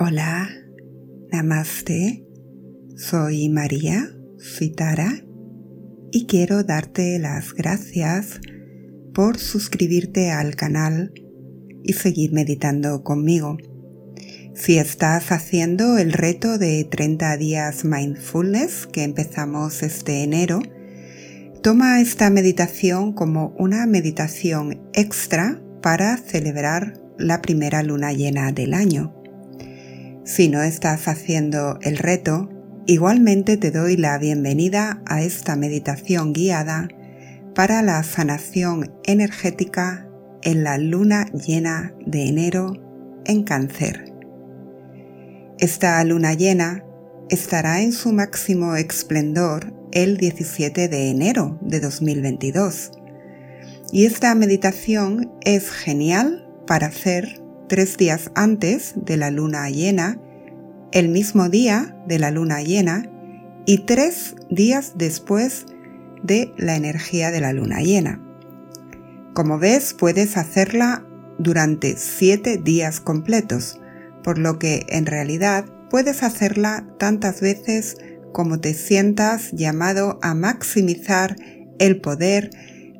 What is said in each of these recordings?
Hola, namaste. Soy María Suitara y quiero darte las gracias por suscribirte al canal y seguir meditando conmigo. Si estás haciendo el reto de 30 días mindfulness que empezamos este enero, toma esta meditación como una meditación extra para celebrar la primera luna llena del año. Si no estás haciendo el reto, igualmente te doy la bienvenida a esta meditación guiada para la sanación energética en la luna llena de enero en cáncer. Esta luna llena estará en su máximo esplendor el 17 de enero de 2022. Y esta meditación es genial para hacer tres días antes de la luna llena, el mismo día de la luna llena y tres días después de la energía de la luna llena. Como ves, puedes hacerla durante siete días completos, por lo que en realidad puedes hacerla tantas veces como te sientas llamado a maximizar el poder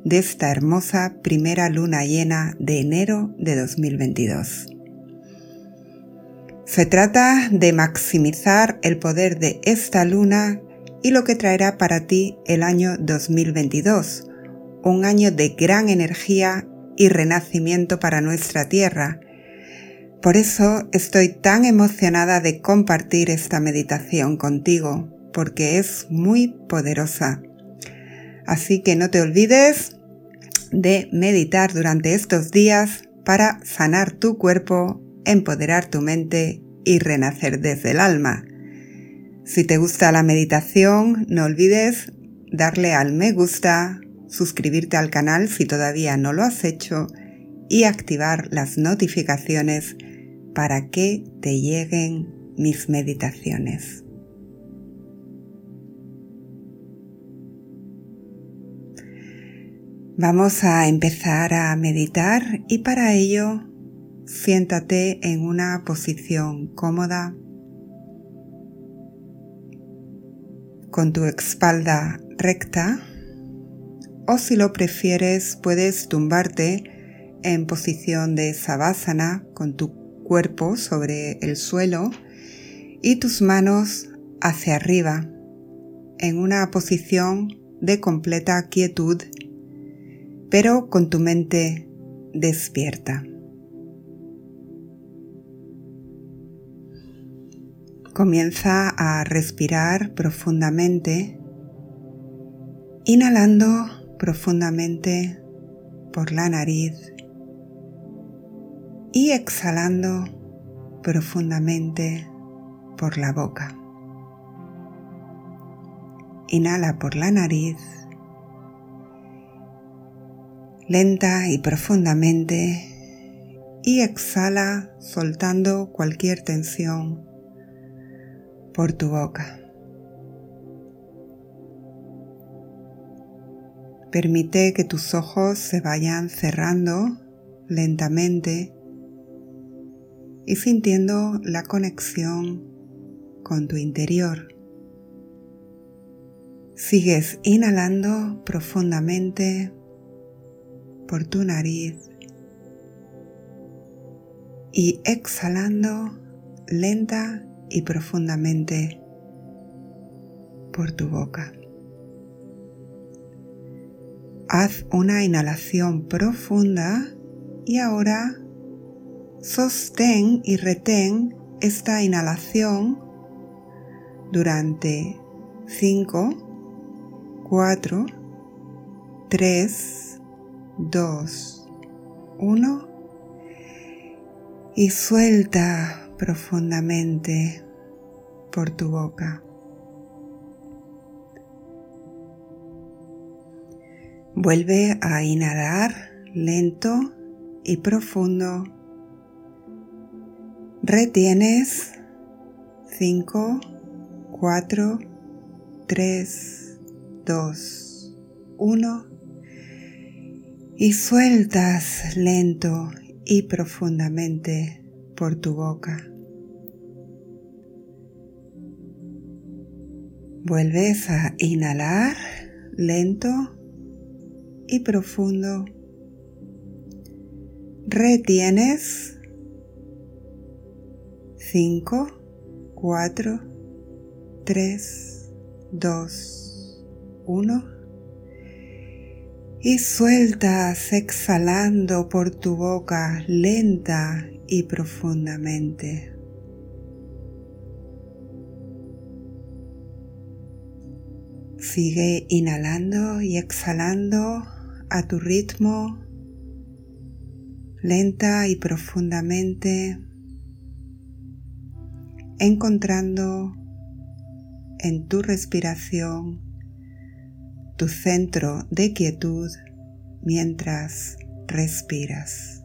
de esta hermosa primera luna llena de enero de 2022. Se trata de maximizar el poder de esta luna y lo que traerá para ti el año 2022, un año de gran energía y renacimiento para nuestra Tierra. Por eso estoy tan emocionada de compartir esta meditación contigo, porque es muy poderosa. Así que no te olvides de meditar durante estos días para sanar tu cuerpo, empoderar tu mente y renacer desde el alma. Si te gusta la meditación, no olvides darle al me gusta, suscribirte al canal si todavía no lo has hecho y activar las notificaciones para que te lleguen mis meditaciones. Vamos a empezar a meditar y para ello siéntate en una posición cómoda con tu espalda recta o si lo prefieres puedes tumbarte en posición de savasana con tu cuerpo sobre el suelo y tus manos hacia arriba en una posición de completa quietud pero con tu mente despierta. Comienza a respirar profundamente, inhalando profundamente por la nariz y exhalando profundamente por la boca. Inhala por la nariz lenta y profundamente y exhala soltando cualquier tensión por tu boca. Permite que tus ojos se vayan cerrando lentamente y sintiendo la conexión con tu interior. Sigues inhalando profundamente por tu nariz y exhalando lenta y profundamente por tu boca. Haz una inhalación profunda y ahora sostén y retén esta inhalación durante 5, 4, 3, 2, 1 y suelta profundamente por tu boca. Vuelve a inhalar lento y profundo. Retienes 5, 4, 3, 2, 1 y sueltas lento y profundamente por tu boca. Vuelves a inhalar lento y profundo. Retienes 5, 4, 3, 2, 1. Y sueltas exhalando por tu boca lenta y profundamente. Sigue inhalando y exhalando a tu ritmo, lenta y profundamente, encontrando en tu respiración tu centro de quietud mientras respiras.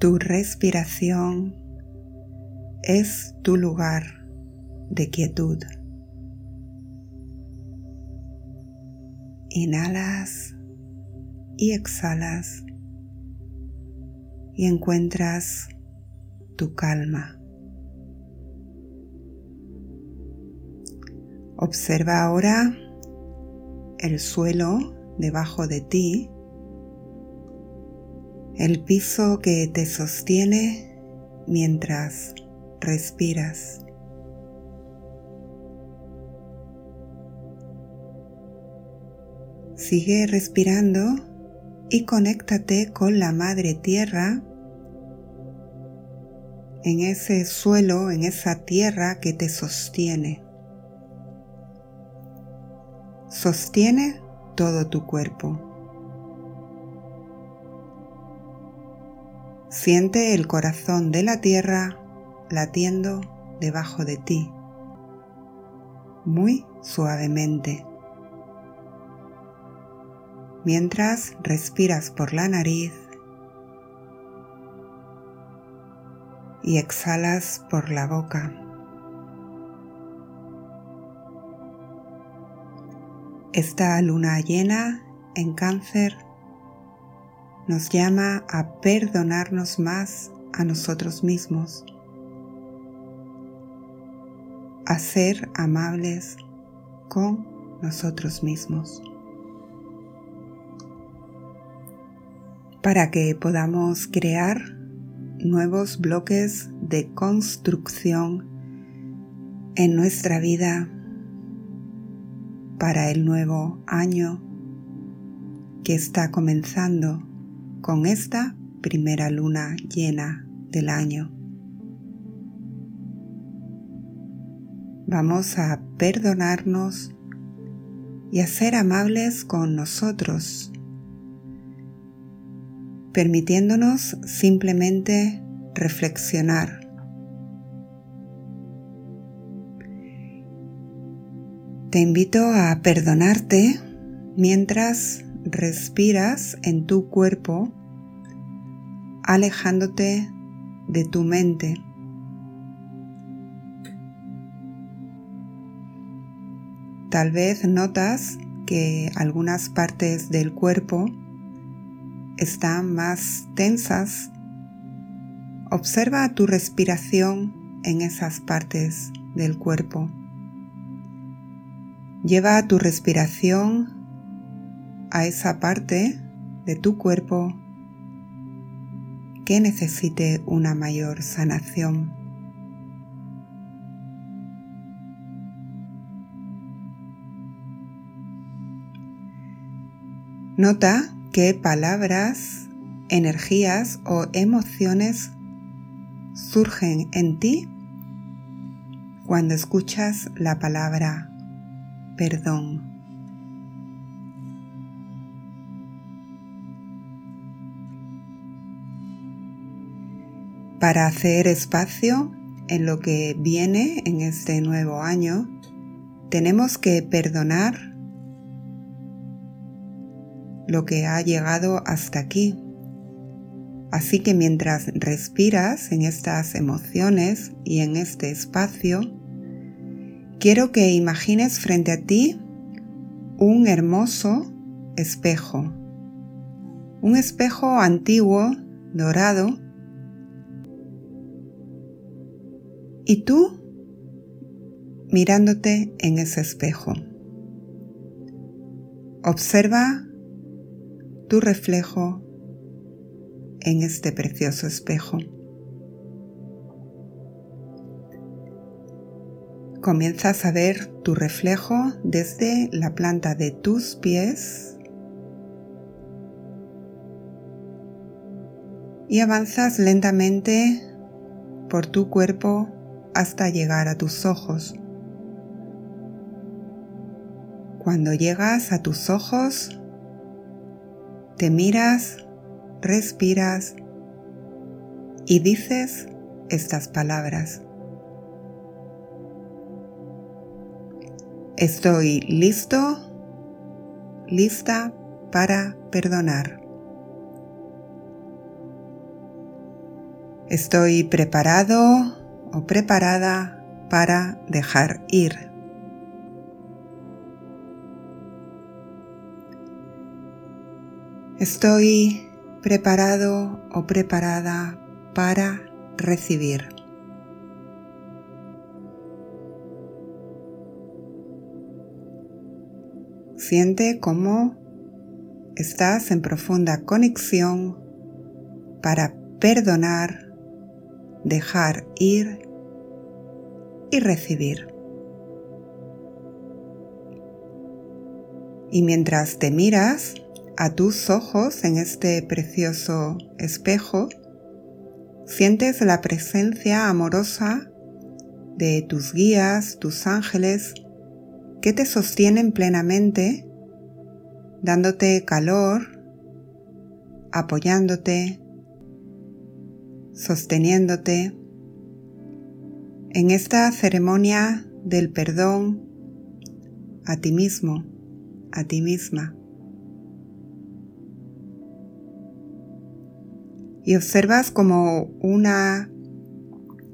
Tu respiración es tu lugar de quietud. Inhalas y exhalas y encuentras tu calma. Observa ahora el suelo debajo de ti, el piso que te sostiene mientras respiras. Sigue respirando y conéctate con la madre tierra en ese suelo, en esa tierra que te sostiene. Sostiene todo tu cuerpo. Siente el corazón de la tierra latiendo debajo de ti, muy suavemente mientras respiras por la nariz y exhalas por la boca. Esta luna llena en cáncer nos llama a perdonarnos más a nosotros mismos, a ser amables con nosotros mismos. para que podamos crear nuevos bloques de construcción en nuestra vida para el nuevo año que está comenzando con esta primera luna llena del año. Vamos a perdonarnos y a ser amables con nosotros permitiéndonos simplemente reflexionar. Te invito a perdonarte mientras respiras en tu cuerpo, alejándote de tu mente. Tal vez notas que algunas partes del cuerpo están más tensas, observa tu respiración en esas partes del cuerpo. Lleva tu respiración a esa parte de tu cuerpo que necesite una mayor sanación. Nota qué palabras, energías o emociones surgen en ti cuando escuchas la palabra perdón. Para hacer espacio en lo que viene en este nuevo año, tenemos que perdonar lo que ha llegado hasta aquí. Así que mientras respiras en estas emociones y en este espacio, quiero que imagines frente a ti un hermoso espejo. Un espejo antiguo, dorado, Y tú mirándote en ese espejo. Observa tu reflejo en este precioso espejo. Comienzas a ver tu reflejo desde la planta de tus pies y avanzas lentamente por tu cuerpo hasta llegar a tus ojos. Cuando llegas a tus ojos, te miras, respiras y dices estas palabras. Estoy listo, lista para perdonar. Estoy preparado o preparada para dejar ir. Estoy preparado o preparada para recibir. Siente cómo estás en profunda conexión para perdonar, dejar ir y recibir. Y mientras te miras, a tus ojos en este precioso espejo, sientes la presencia amorosa de tus guías, tus ángeles, que te sostienen plenamente, dándote calor, apoyándote, sosteniéndote en esta ceremonia del perdón a ti mismo, a ti misma. y observas como una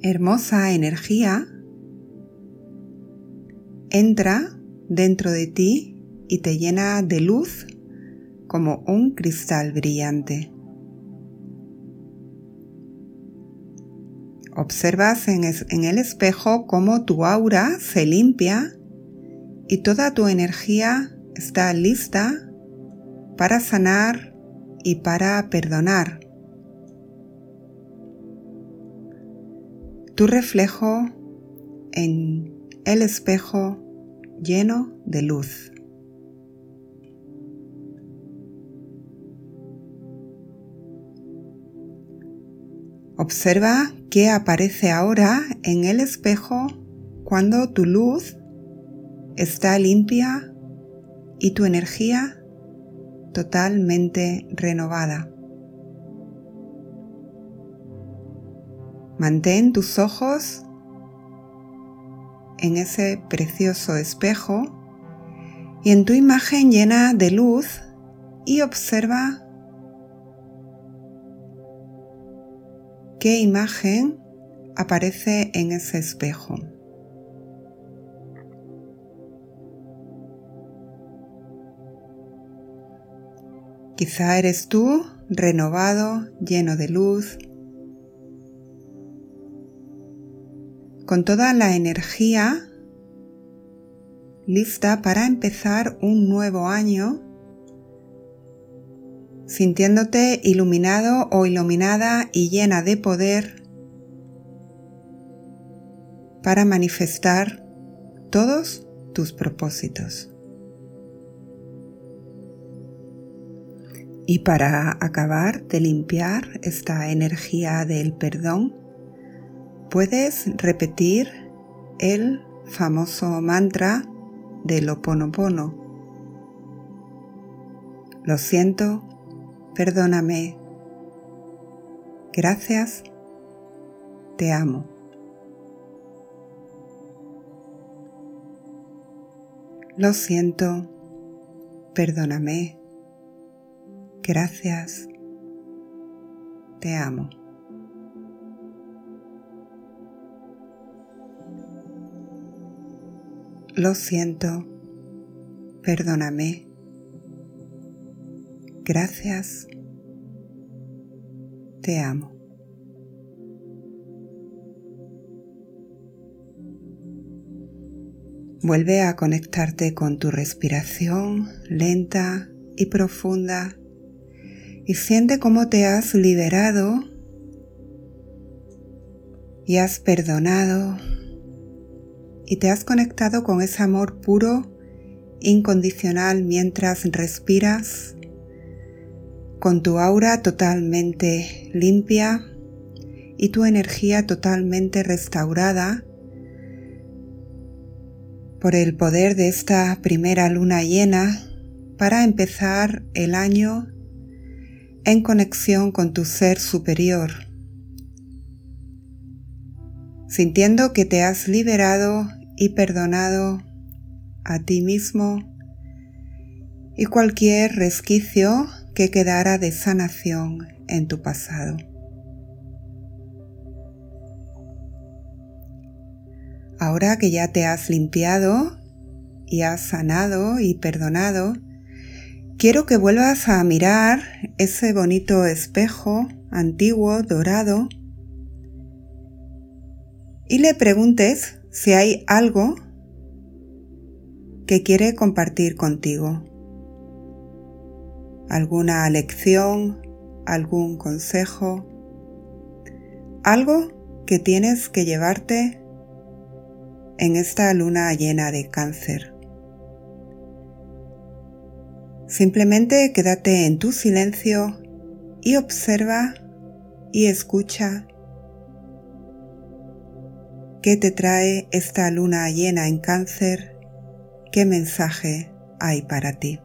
hermosa energía entra dentro de ti y te llena de luz como un cristal brillante. Observas en, el espejo cómo tu aura se limpia y toda tu energía está lista para sanar y para perdonar. tu reflejo en el espejo lleno de luz. Observa qué aparece ahora en el espejo cuando tu luz está limpia y tu energía totalmente renovada. Mantén tus ojos en ese precioso espejo y en tu imagen llena de luz y observa qué imagen aparece en ese espejo. Quizá eres tú renovado, lleno de luz, con toda la energía lista para empezar un nuevo año, sintiéndote iluminado o iluminada y llena de poder para manifestar todos tus propósitos. Y para acabar de limpiar esta energía del perdón, Puedes repetir el famoso mantra de Lo Oponopono. Lo siento, perdóname, gracias, te amo. Lo siento, perdóname, gracias, te amo. Lo siento, perdóname. Gracias, te amo. Vuelve a conectarte con tu respiración lenta y profunda y siente cómo te has liberado y has perdonado y te has conectado con ese amor puro, incondicional mientras respiras, con tu aura totalmente limpia y tu energía totalmente restaurada por el poder de esta primera luna llena para empezar el año en conexión con tu ser superior, sintiendo que te has liberado y perdonado a ti mismo y cualquier resquicio que quedara de sanación en tu pasado. Ahora que ya te has limpiado y has sanado y perdonado, quiero que vuelvas a mirar ese bonito espejo antiguo, dorado, y le preguntes si hay algo que quiere compartir contigo. Alguna lección, algún consejo, algo que tienes que llevarte en esta luna llena de cáncer. Simplemente quédate en tu silencio y observa y escucha ¿Qué te trae esta luna llena en cáncer? ¿Qué mensaje hay para ti?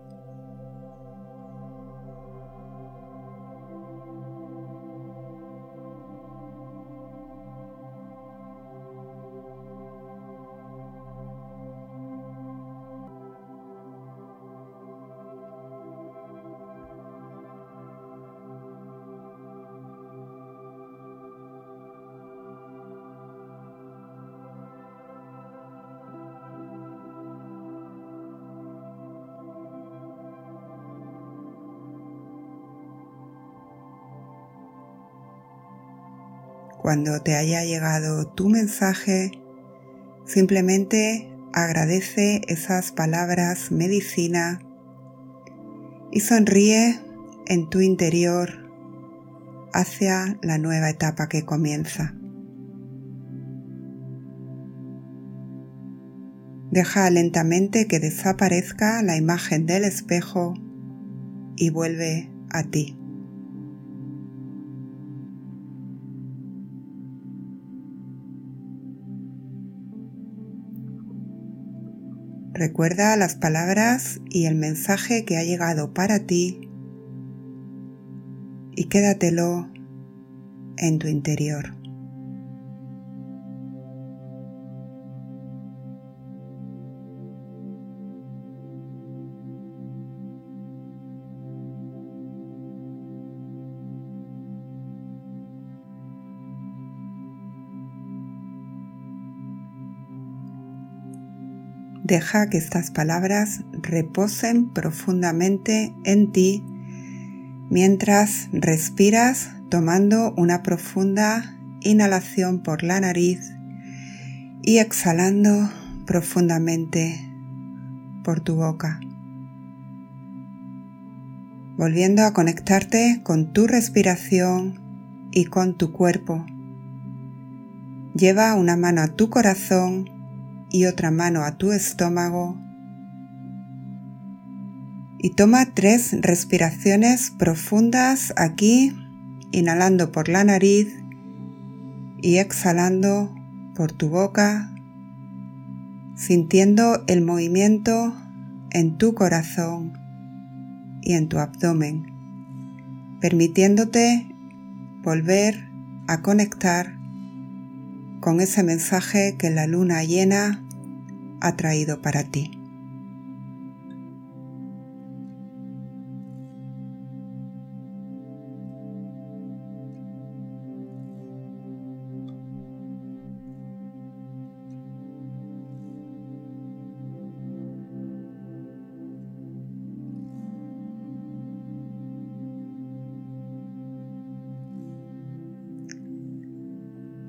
Cuando te haya llegado tu mensaje, simplemente agradece esas palabras medicina y sonríe en tu interior hacia la nueva etapa que comienza. Deja lentamente que desaparezca la imagen del espejo y vuelve a ti. Recuerda las palabras y el mensaje que ha llegado para ti y quédatelo en tu interior. Deja que estas palabras reposen profundamente en ti mientras respiras tomando una profunda inhalación por la nariz y exhalando profundamente por tu boca. Volviendo a conectarte con tu respiración y con tu cuerpo. Lleva una mano a tu corazón y otra mano a tu estómago. Y toma tres respiraciones profundas aquí, inhalando por la nariz y exhalando por tu boca, sintiendo el movimiento en tu corazón y en tu abdomen, permitiéndote volver a conectar con ese mensaje que la luna llena ha traído para ti.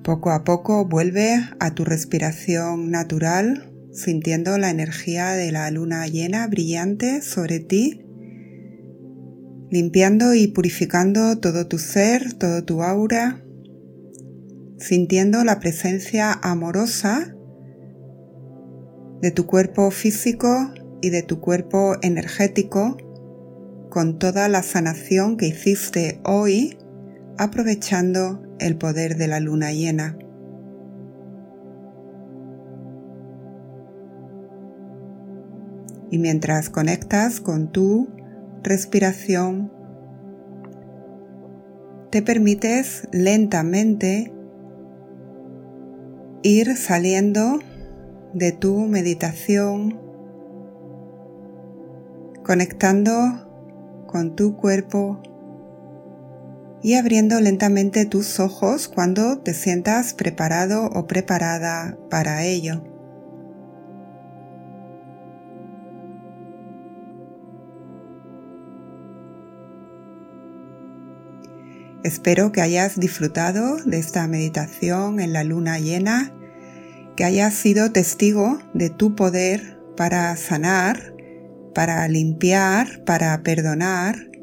Poco a poco vuelve a tu respiración natural, sintiendo la energía de la luna llena brillante sobre ti, limpiando y purificando todo tu ser, todo tu aura, sintiendo la presencia amorosa de tu cuerpo físico y de tu cuerpo energético con toda la sanación que hiciste hoy aprovechando el poder de la luna llena. Y mientras conectas con tu respiración, te permites lentamente ir saliendo de tu meditación, conectando con tu cuerpo y abriendo lentamente tus ojos cuando te sientas preparado o preparada para ello. Espero que hayas disfrutado de esta meditación en la luna llena, que hayas sido testigo de tu poder para sanar, para limpiar, para perdonar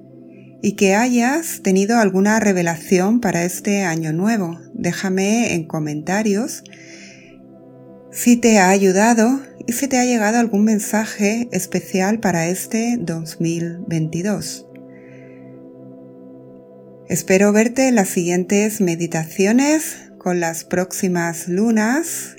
y que hayas tenido alguna revelación para este año nuevo. Déjame en comentarios si te ha ayudado y si te ha llegado algún mensaje especial para este 2022. Espero verte en las siguientes meditaciones con las próximas lunas.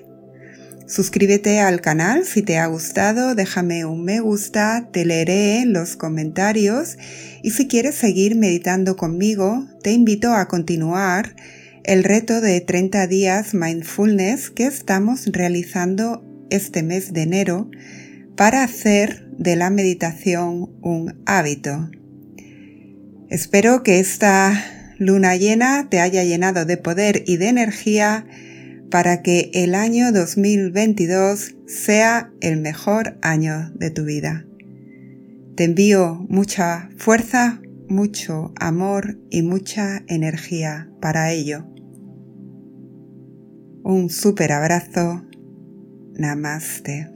Suscríbete al canal si te ha gustado, déjame un me gusta, te leeré en los comentarios y si quieres seguir meditando conmigo, te invito a continuar el reto de 30 días mindfulness que estamos realizando este mes de enero para hacer de la meditación un hábito. Espero que esta luna llena te haya llenado de poder y de energía para que el año 2022 sea el mejor año de tu vida. Te envío mucha fuerza, mucho amor y mucha energía para ello. Un súper abrazo. Namaste.